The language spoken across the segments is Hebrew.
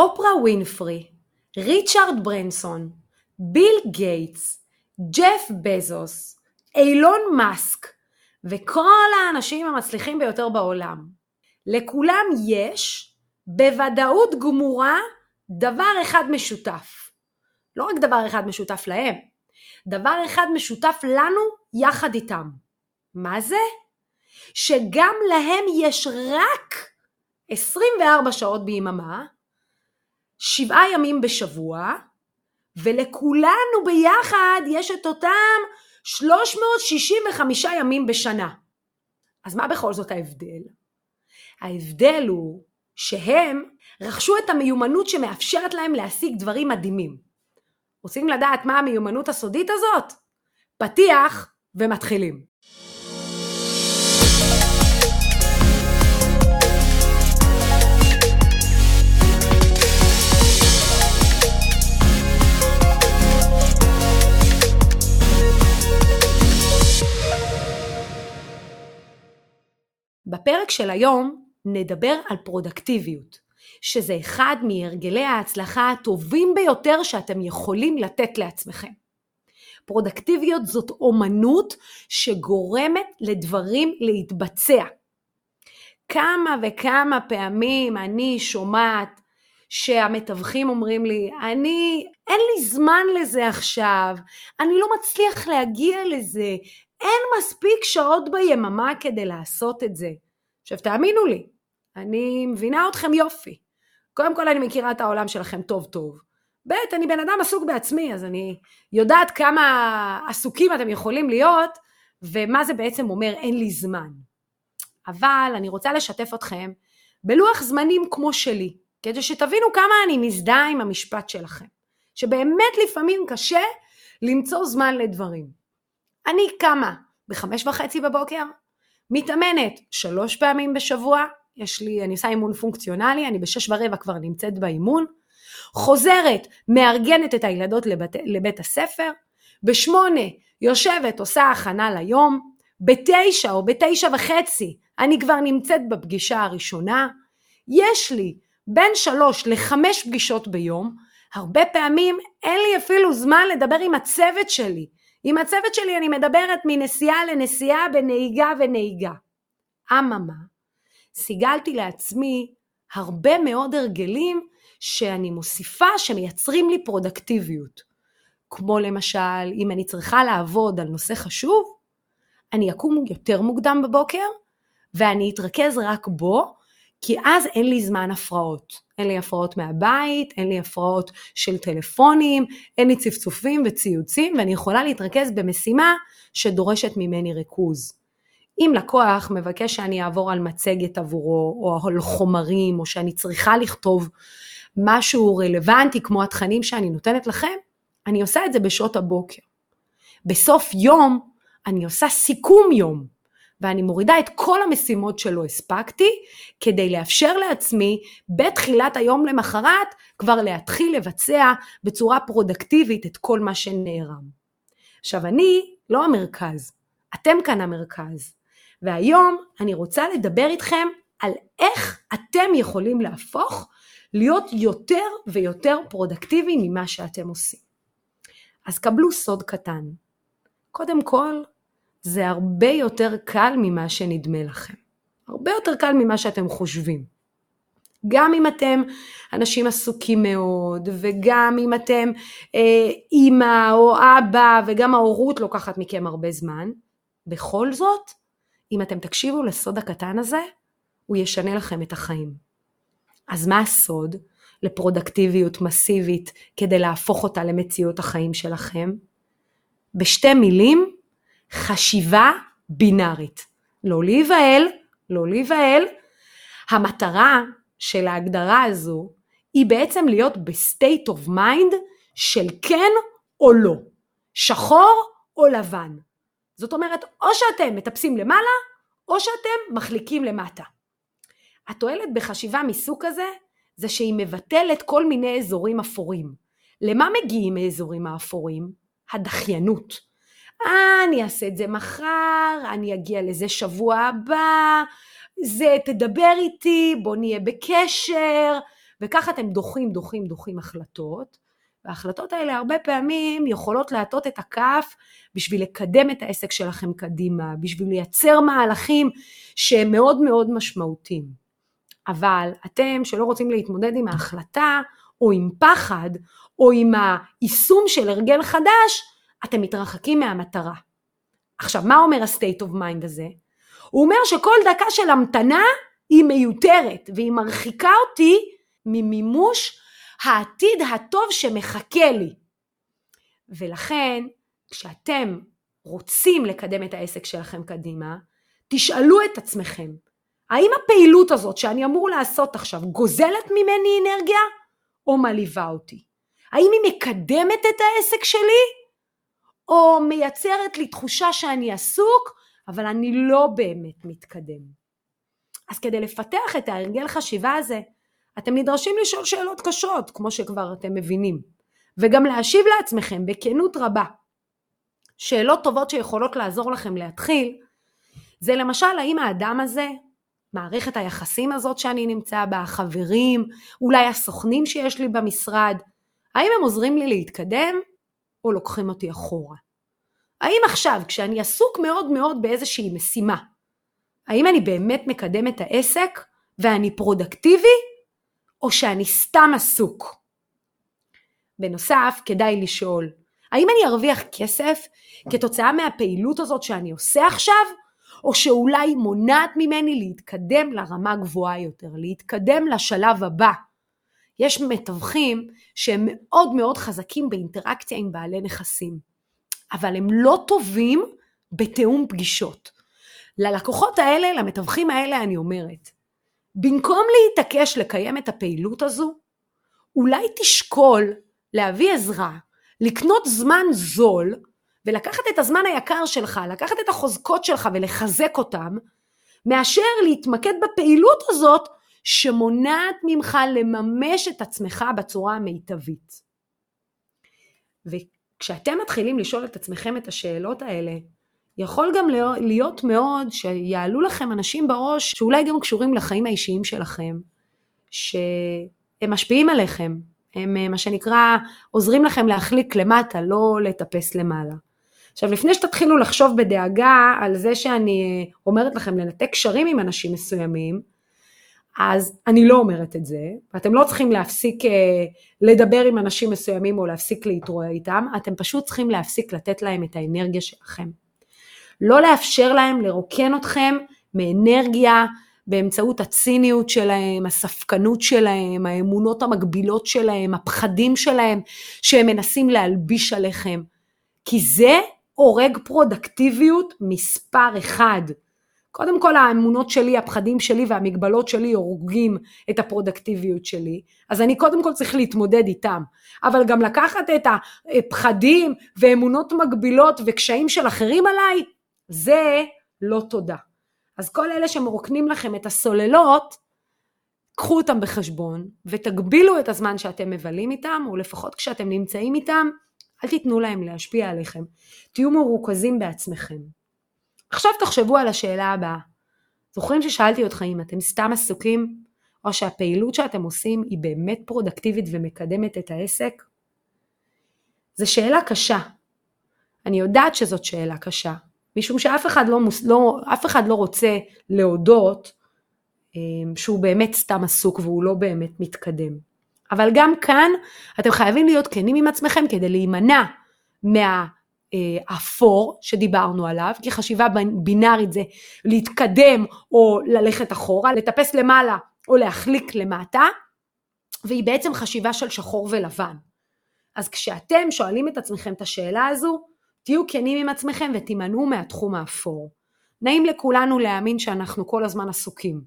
אופרה ווינפרי, ריצ'ארד ברנסון, ביל גייטס, ג'ף בזוס, אילון מאסק וכל האנשים המצליחים ביותר בעולם. לכולם יש בוודאות גמורה דבר אחד משותף. לא רק דבר אחד משותף להם, דבר אחד משותף לנו יחד איתם. מה זה? שגם להם יש רק 24 שעות ביממה, שבעה ימים בשבוע, ולכולנו ביחד יש את אותם 365 ימים בשנה. אז מה בכל זאת ההבדל? ההבדל הוא שהם רכשו את המיומנות שמאפשרת להם להשיג דברים מדהימים. רוצים לדעת מה המיומנות הסודית הזאת? פתיח ומתחילים. בפרק של היום נדבר על פרודקטיביות, שזה אחד מהרגלי ההצלחה הטובים ביותר שאתם יכולים לתת לעצמכם. פרודקטיביות זאת אומנות שגורמת לדברים להתבצע. כמה וכמה פעמים אני שומעת שהמתווכים אומרים לי, אני, אין לי זמן לזה עכשיו, אני לא מצליח להגיע לזה, אין מספיק שעות ביממה כדי לעשות את זה. עכשיו תאמינו לי, אני מבינה אתכם יופי. קודם כל אני מכירה את העולם שלכם טוב טוב. ב', אני בן אדם עסוק בעצמי, אז אני יודעת כמה עסוקים אתם יכולים להיות, ומה זה בעצם אומר אין לי זמן. אבל אני רוצה לשתף אתכם בלוח זמנים כמו שלי, כדי שתבינו כמה אני מזדהה עם המשפט שלכם. שבאמת לפעמים קשה למצוא זמן לדברים. אני קמה בחמש וחצי בבוקר, מתאמנת שלוש פעמים בשבוע, יש לי, אני עושה אימון פונקציונלי, אני בשש ורבע כבר נמצאת באימון, חוזרת, מארגנת את הילדות לבית, לבית הספר, בשמונה יושבת, עושה הכנה ליום, בתשע או בתשע וחצי אני כבר נמצאת בפגישה הראשונה, יש לי בין שלוש לחמש פגישות ביום, הרבה פעמים אין לי אפילו זמן לדבר עם הצוות שלי, עם הצוות שלי אני מדברת מנסיעה לנסיעה בנהיגה ונהיגה. אממה, סיגלתי לעצמי הרבה מאוד הרגלים שאני מוסיפה שמייצרים לי פרודקטיביות. כמו למשל, אם אני צריכה לעבוד על נושא חשוב, אני אקום יותר מוקדם בבוקר ואני אתרכז רק בו, כי אז אין לי זמן הפרעות. אין לי הפרעות מהבית, אין לי הפרעות של טלפונים, אין לי צפצופים וציוצים, ואני יכולה להתרכז במשימה שדורשת ממני ריכוז. אם לקוח מבקש שאני אעבור על מצגת עבורו, או על חומרים, או שאני צריכה לכתוב משהו רלוונטי כמו התכנים שאני נותנת לכם, אני עושה את זה בשעות הבוקר. בסוף יום אני עושה סיכום יום. ואני מורידה את כל המשימות שלא הספקתי, כדי לאפשר לעצמי בתחילת היום למחרת כבר להתחיל לבצע בצורה פרודקטיבית את כל מה שנערם. עכשיו אני לא המרכז, אתם כאן המרכז, והיום אני רוצה לדבר איתכם על איך אתם יכולים להפוך להיות יותר ויותר פרודקטיביים ממה שאתם עושים. אז קבלו סוד קטן. קודם כל, זה הרבה יותר קל ממה שנדמה לכם. הרבה יותר קל ממה שאתם חושבים. גם אם אתם אנשים עסוקים מאוד, וגם אם אתם אה, אימא או אבא, וגם ההורות לוקחת מכם הרבה זמן, בכל זאת, אם אתם תקשיבו לסוד הקטן הזה, הוא ישנה לכם את החיים. אז מה הסוד לפרודקטיביות מסיבית כדי להפוך אותה למציאות החיים שלכם? בשתי מילים, חשיבה בינארית. לא להיבהל, לא להיבהל. המטרה של ההגדרה הזו היא בעצם להיות ב state of mind של כן או לא, שחור או לבן. זאת אומרת, או שאתם מטפסים למעלה, או שאתם מחליקים למטה. התועלת בחשיבה מסוג כזה, זה שהיא מבטלת כל מיני אזורים אפורים. למה מגיעים האזורים האפורים? הדחיינות. אה, אני אעשה את זה מחר, אני אגיע לזה שבוע הבא, זה תדבר איתי, בוא נהיה בקשר, וככה אתם דוחים, דוחים, דוחים החלטות, וההחלטות האלה הרבה פעמים יכולות להטות את הכף בשביל לקדם את העסק שלכם קדימה, בשביל לייצר מהלכים שהם מאוד מאוד משמעותיים. אבל אתם שלא רוצים להתמודד עם ההחלטה, או עם פחד, או עם היישום של הרגל חדש, אתם מתרחקים מהמטרה. עכשיו, מה אומר ה-state of mind הזה? הוא אומר שכל דקה של המתנה היא מיותרת, והיא מרחיקה אותי ממימוש העתיד הטוב שמחכה לי. ולכן, כשאתם רוצים לקדם את העסק שלכם קדימה, תשאלו את עצמכם, האם הפעילות הזאת שאני אמור לעשות עכשיו גוזלת ממני אנרגיה או מלהיבה אותי? האם היא מקדמת את העסק שלי או מייצרת לי תחושה שאני עסוק אבל אני לא באמת מתקדם? אז כדי לפתח את ההרגל חשיבה הזה, אתם נדרשים לשאול שאלות קשות, כמו שכבר אתם מבינים, וגם להשיב לעצמכם בכנות רבה. שאלות טובות שיכולות לעזור לכם להתחיל, זה למשל האם האדם הזה, מערכת היחסים הזאת שאני נמצא בה, החברים, אולי הסוכנים שיש לי במשרד, האם הם עוזרים לי להתקדם או לוקחים אותי אחורה? האם עכשיו כשאני עסוק מאוד מאוד באיזושהי משימה, האם אני באמת מקדם את העסק ואני פרודקטיבי או שאני סתם עסוק? בנוסף, כדאי לשאול, האם אני ארוויח כסף כתוצאה מהפעילות הזאת שאני עושה עכשיו, או שאולי מונעת ממני להתקדם לרמה גבוהה יותר, להתקדם לשלב הבא. יש מתווכים שהם מאוד מאוד חזקים באינטראקציה עם בעלי נכסים, אבל הם לא טובים בתיאום פגישות. ללקוחות האלה, למתווכים האלה אני אומרת, במקום להתעקש לקיים את הפעילות הזו, אולי תשקול להביא עזרה, לקנות זמן זול, ולקחת את הזמן היקר שלך, לקחת את החוזקות שלך ולחזק אותם, מאשר להתמקד בפעילות הזאת שמונעת ממך לממש את עצמך בצורה המיטבית. וכשאתם מתחילים לשאול את עצמכם את השאלות האלה, יכול גם להיות מאוד שיעלו לכם אנשים בראש שאולי גם קשורים לחיים האישיים שלכם, שהם משפיעים עליכם, הם מה שנקרא עוזרים לכם להחליק למטה, לא לטפס למעלה. עכשיו לפני שתתחילו לחשוב בדאגה על זה שאני אומרת לכם לנתק קשרים עם אנשים מסוימים, אז אני לא אומרת את זה, ואתם לא צריכים להפסיק אה, לדבר עם אנשים מסוימים או להפסיק להתרועע איתם, אתם פשוט צריכים להפסיק לתת להם את האנרגיה שלכם. לא לאפשר להם לרוקן אתכם מאנרגיה באמצעות הציניות שלהם, הספקנות שלהם, האמונות המגבילות שלהם, הפחדים שלהם, שהם מנסים להלביש עליכם. כי זה הורג פרודקטיביות מספר אחד. קודם כל האמונות שלי, הפחדים שלי והמגבלות שלי הורגים את הפרודקטיביות שלי, אז אני קודם כל צריך להתמודד איתם. אבל גם לקחת את הפחדים ואמונות מגבילות וקשיים של אחרים עליי, זה לא תודה. אז כל אלה שמרוקנים לכם את הסוללות, קחו אותם בחשבון ותגבילו את הזמן שאתם מבלים איתם, או לפחות כשאתם נמצאים איתם, אל תיתנו להם להשפיע עליכם. תהיו מרוכזים בעצמכם. עכשיו תחשבו על השאלה הבאה. זוכרים ששאלתי אתכם אם אתם סתם עסוקים, או שהפעילות שאתם עושים היא באמת פרודקטיבית ומקדמת את העסק? זו שאלה קשה. אני יודעת שזאת שאלה קשה, משום שאף אחד לא, לא, אף אחד לא רוצה להודות אה, שהוא באמת סתם עסוק והוא לא באמת מתקדם. אבל גם כאן אתם חייבים להיות כנים עם עצמכם כדי להימנע מהאפור שדיברנו עליו, כי חשיבה בינארית זה להתקדם או ללכת אחורה, לטפס למעלה או להחליק למטה, והיא בעצם חשיבה של שחור ולבן. אז כשאתם שואלים את עצמכם את השאלה הזו, תהיו כנים עם עצמכם ותימנעו מהתחום האפור. נעים לכולנו להאמין שאנחנו כל הזמן עסוקים.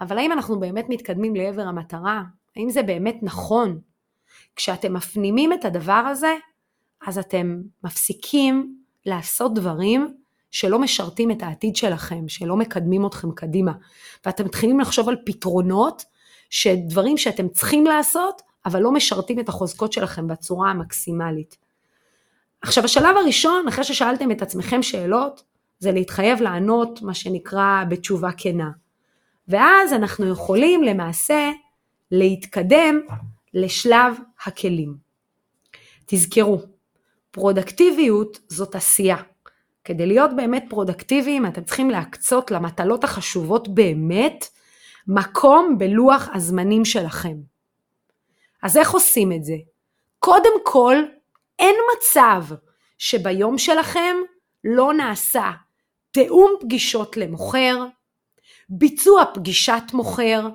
אבל האם אנחנו באמת מתקדמים לעבר המטרה? האם זה באמת נכון? כשאתם מפנימים את הדבר הזה, אז אתם מפסיקים לעשות דברים שלא משרתים את העתיד שלכם, שלא מקדמים אתכם קדימה. ואתם מתחילים לחשוב על פתרונות, שדברים שאתם צריכים לעשות, אבל לא משרתים את החוזקות שלכם בצורה המקסימלית. עכשיו השלב הראשון, אחרי ששאלתם את עצמכם שאלות, זה להתחייב לענות מה שנקרא בתשובה כנה. ואז אנחנו יכולים למעשה להתקדם לשלב הכלים. תזכרו, פרודקטיביות זאת עשייה. כדי להיות באמת פרודקטיביים אתם צריכים להקצות למטלות החשובות באמת מקום בלוח הזמנים שלכם. אז איך עושים את זה? קודם כל, אין מצב שביום שלכם לא נעשה תיאום פגישות למוכר, ביצוע פגישת מוכר,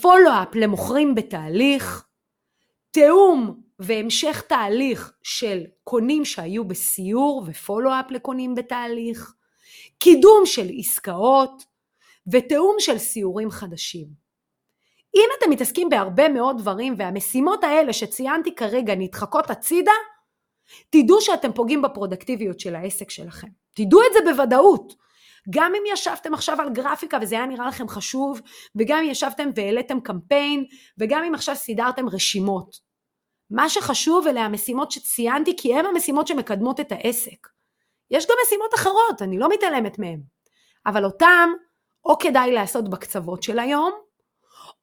פולו-אפ אה, למוכרים בתהליך, תיאום והמשך תהליך של קונים שהיו בסיור ופולו-אפ לקונים בתהליך, קידום של עסקאות ותיאום של סיורים חדשים. אם אתם מתעסקים בהרבה מאוד דברים והמשימות האלה שציינתי כרגע נדחקות הצידה, תדעו שאתם פוגעים בפרודקטיביות של העסק שלכם. תדעו את זה בוודאות. גם אם ישבתם עכשיו על גרפיקה וזה היה נראה לכם חשוב, וגם אם ישבתם והעליתם קמפיין, וגם אם עכשיו סידרתם רשימות. מה שחשוב אלה המשימות שציינתי, כי הן המשימות שמקדמות את העסק. יש גם משימות אחרות, אני לא מתעלמת מהן. אבל אותן או כדאי לעשות בקצוות של היום,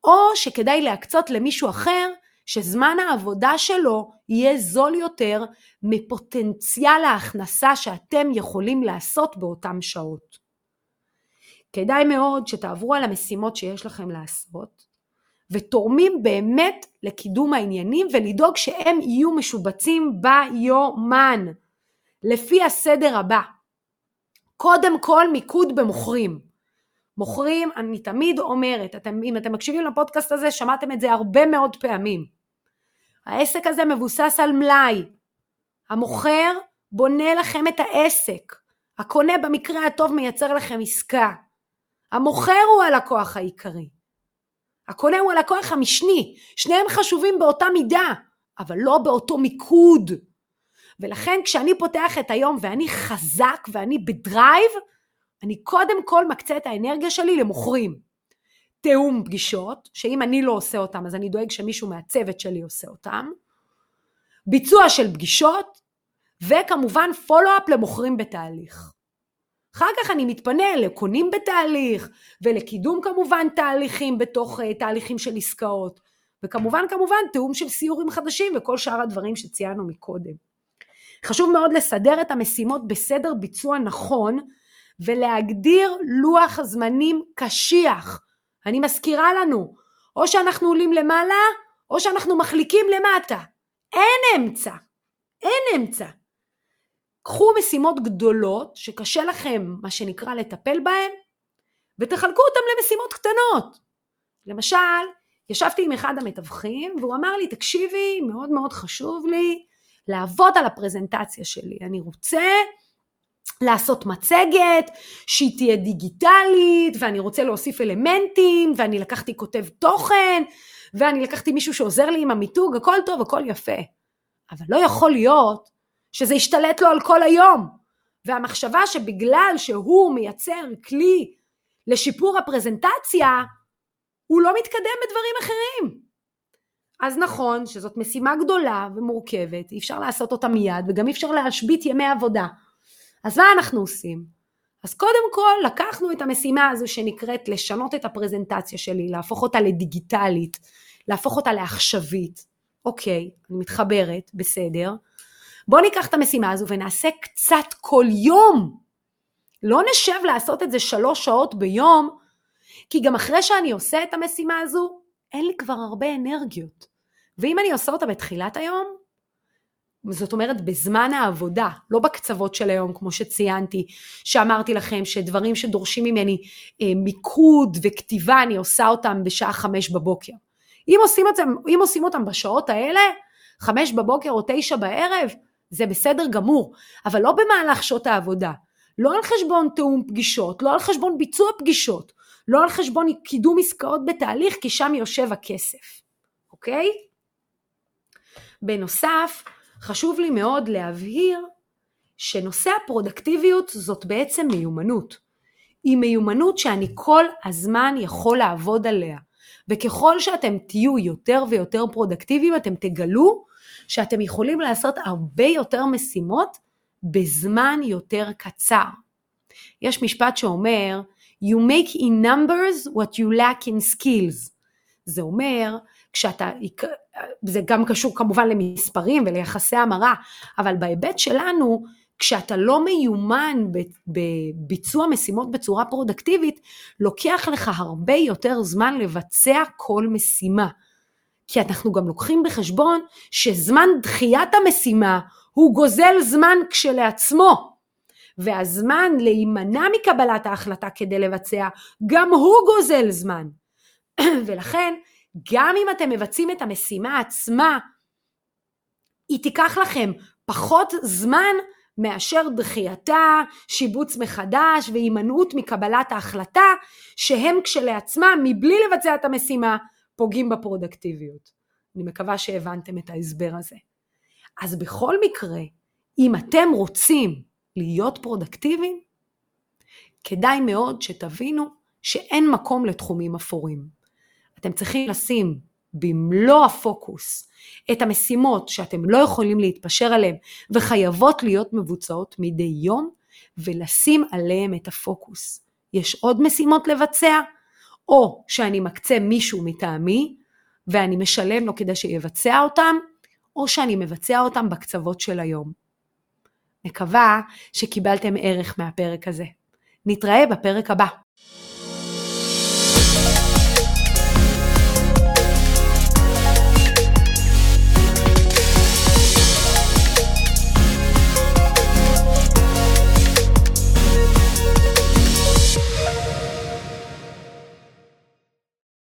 או שכדאי להקצות למישהו אחר שזמן העבודה שלו יהיה זול יותר מפוטנציאל ההכנסה שאתם יכולים לעשות באותן שעות. כדאי מאוד שתעברו על המשימות שיש לכם לעשות ותורמים באמת לקידום העניינים ולדאוג שהם יהיו משובצים ביומן לפי הסדר הבא. קודם כל מיקוד במוכרים. מוכרים, אני תמיד אומרת, אתם, אם אתם מקשיבים לפודקאסט הזה, שמעתם את זה הרבה מאוד פעמים. העסק הזה מבוסס על מלאי. המוכר בונה לכם את העסק. הקונה במקרה הטוב מייצר לכם עסקה. המוכר הוא הלקוח העיקרי. הקונה הוא הלקוח המשני. שניהם חשובים באותה מידה, אבל לא באותו מיקוד. ולכן כשאני פותח את היום ואני חזק ואני בדרייב, אני קודם כל מקצה את האנרגיה שלי למוכרים. תיאום פגישות, שאם אני לא עושה אותם אז אני דואג שמישהו מהצוות שלי עושה אותם. ביצוע של פגישות, וכמובן פולו-אפ למוכרים בתהליך. אחר כך אני מתפנה לקונים בתהליך, ולקידום כמובן תהליכים בתוך uh, תהליכים של עסקאות, וכמובן כמובן תיאום של סיורים חדשים וכל שאר הדברים שציינו מקודם. חשוב מאוד לסדר את המשימות בסדר ביצוע נכון, ולהגדיר לוח זמנים קשיח. אני מזכירה לנו, או שאנחנו עולים למעלה, או שאנחנו מחליקים למטה. אין אמצע. אין אמצע. קחו משימות גדולות שקשה לכם, מה שנקרא, לטפל בהן, ותחלקו אותן למשימות קטנות. למשל, ישבתי עם אחד המתווכים והוא אמר לי, תקשיבי, מאוד מאוד חשוב לי לעבוד על הפרזנטציה שלי. אני רוצה לעשות מצגת שהיא תהיה דיגיטלית ואני רוצה להוסיף אלמנטים ואני לקחתי כותב תוכן ואני לקחתי מישהו שעוזר לי עם המיתוג, הכל טוב, הכל יפה. אבל לא יכול להיות שזה ישתלט לו על כל היום. והמחשבה שבגלל שהוא מייצר כלי לשיפור הפרזנטציה, הוא לא מתקדם בדברים אחרים. אז נכון שזאת משימה גדולה ומורכבת, אי אפשר לעשות אותה מיד וגם אי אפשר להשבית ימי עבודה. אז מה אנחנו עושים? אז קודם כל לקחנו את המשימה הזו שנקראת לשנות את הפרזנטציה שלי, להפוך אותה לדיגיטלית, להפוך אותה לעכשווית. אוקיי, אני מתחברת, בסדר. בואו ניקח את המשימה הזו ונעשה קצת כל יום. לא נשב לעשות את זה שלוש שעות ביום, כי גם אחרי שאני עושה את המשימה הזו, אין לי כבר הרבה אנרגיות. ואם אני עושה אותה בתחילת היום, זאת אומרת בזמן העבודה, לא בקצוות של היום כמו שציינתי, שאמרתי לכם שדברים שדורשים ממני אה, מיקוד וכתיבה אני עושה אותם בשעה חמש בבוקר. אם עושים, אותם, אם עושים אותם בשעות האלה, חמש בבוקר או תשע בערב, זה בסדר גמור, אבל לא במהלך שעות העבודה. לא על חשבון תיאום פגישות, לא על חשבון ביצוע פגישות, לא על חשבון קידום עסקאות בתהליך, כי שם יושב הכסף, אוקיי? בנוסף, חשוב לי מאוד להבהיר שנושא הפרודקטיביות זאת בעצם מיומנות. היא מיומנות שאני כל הזמן יכול לעבוד עליה. וככל שאתם תהיו יותר ויותר פרודקטיביים, אתם תגלו שאתם יכולים לעשות הרבה יותר משימות בזמן יותר קצר. יש משפט שאומר, you make in numbers what you lack in skills. זה אומר, כשאתה, זה גם קשור כמובן למספרים וליחסי המרה, אבל בהיבט שלנו, כשאתה לא מיומן בביצוע משימות בצורה פרודקטיבית, לוקח לך הרבה יותר זמן לבצע כל משימה. כי אנחנו גם לוקחים בחשבון שזמן דחיית המשימה הוא גוזל זמן כשלעצמו. והזמן להימנע מקבלת ההחלטה כדי לבצע, גם הוא גוזל זמן. ולכן, גם אם אתם מבצעים את המשימה עצמה, היא תיקח לכם פחות זמן מאשר דחייתה, שיבוץ מחדש והימנעות מקבלת ההחלטה, שהם כשלעצמם, מבלי לבצע את המשימה, פוגעים בפרודקטיביות. אני מקווה שהבנתם את ההסבר הזה. אז בכל מקרה, אם אתם רוצים להיות פרודקטיביים, כדאי מאוד שתבינו שאין מקום לתחומים אפורים. אתם צריכים לשים במלוא הפוקוס את המשימות שאתם לא יכולים להתפשר עליהן וחייבות להיות מבוצעות מדי יום ולשים עליהן את הפוקוס. יש עוד משימות לבצע, או שאני מקצה מישהו מטעמי ואני משלם לו כדי שיבצע אותם, או שאני מבצע אותם בקצוות של היום. מקווה שקיבלתם ערך מהפרק הזה. נתראה בפרק הבא.